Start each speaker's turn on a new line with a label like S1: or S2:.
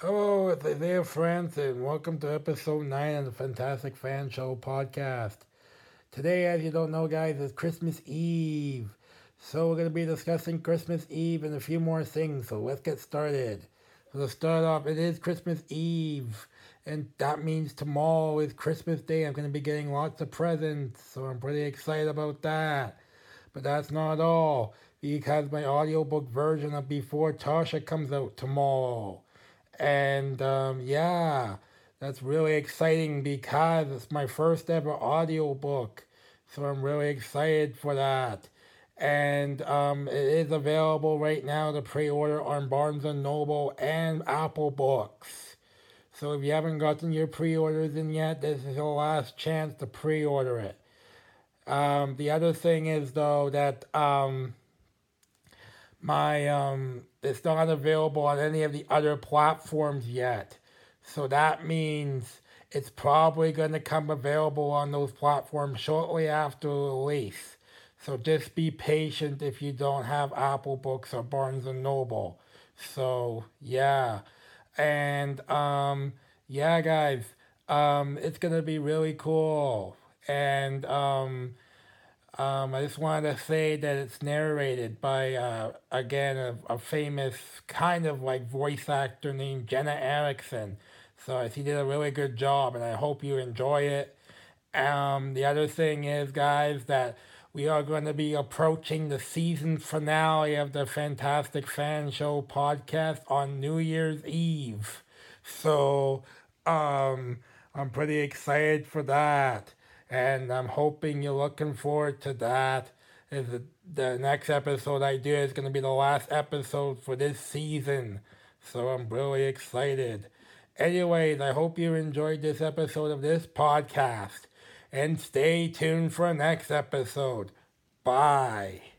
S1: Hello, it's Isaiah and Welcome to episode 9 of the Fantastic Fan Show podcast. Today, as you don't know, guys, is Christmas Eve. So, we're going to be discussing Christmas Eve and a few more things. So, let's get started. So, to start off, it is Christmas Eve. And that means tomorrow is Christmas Day. I'm going to be getting lots of presents. So, I'm pretty excited about that. But that's not all. Because my audiobook version of Before Tasha comes out tomorrow. And um, yeah, that's really exciting because it's my first ever audiobook. So I'm really excited for that. And um, it is available right now to pre-order on Barnes & Noble and Apple Books. So if you haven't gotten your pre-orders in yet, this is your last chance to pre-order it. Um, the other thing is though that um, my um, it's not available on any of the other platforms yet. So that means it's probably going to come available on those platforms shortly after release. So just be patient if you don't have Apple Books or Barnes and Noble. So yeah, and um, yeah, guys, um, it's gonna be really cool, and um, um, I just wanted to say that it's narrated by, uh, again, a, a, famous kind of like voice actor named Jenna Eareckson. So he did a really good job, and I hope you enjoy it. Um, the other thing is, guys, that we are going to be approaching the season finale of the Fantastic Fan Show podcast on New Year's Eve. So um, I'm pretty excited for that and I'm hoping you're looking forward to that. Is the next episode I do is going to be the last episode for this season, so I'm really excited. Anyways, I hope you enjoyed this episode of this podcast, and stay tuned for next episode. Bye.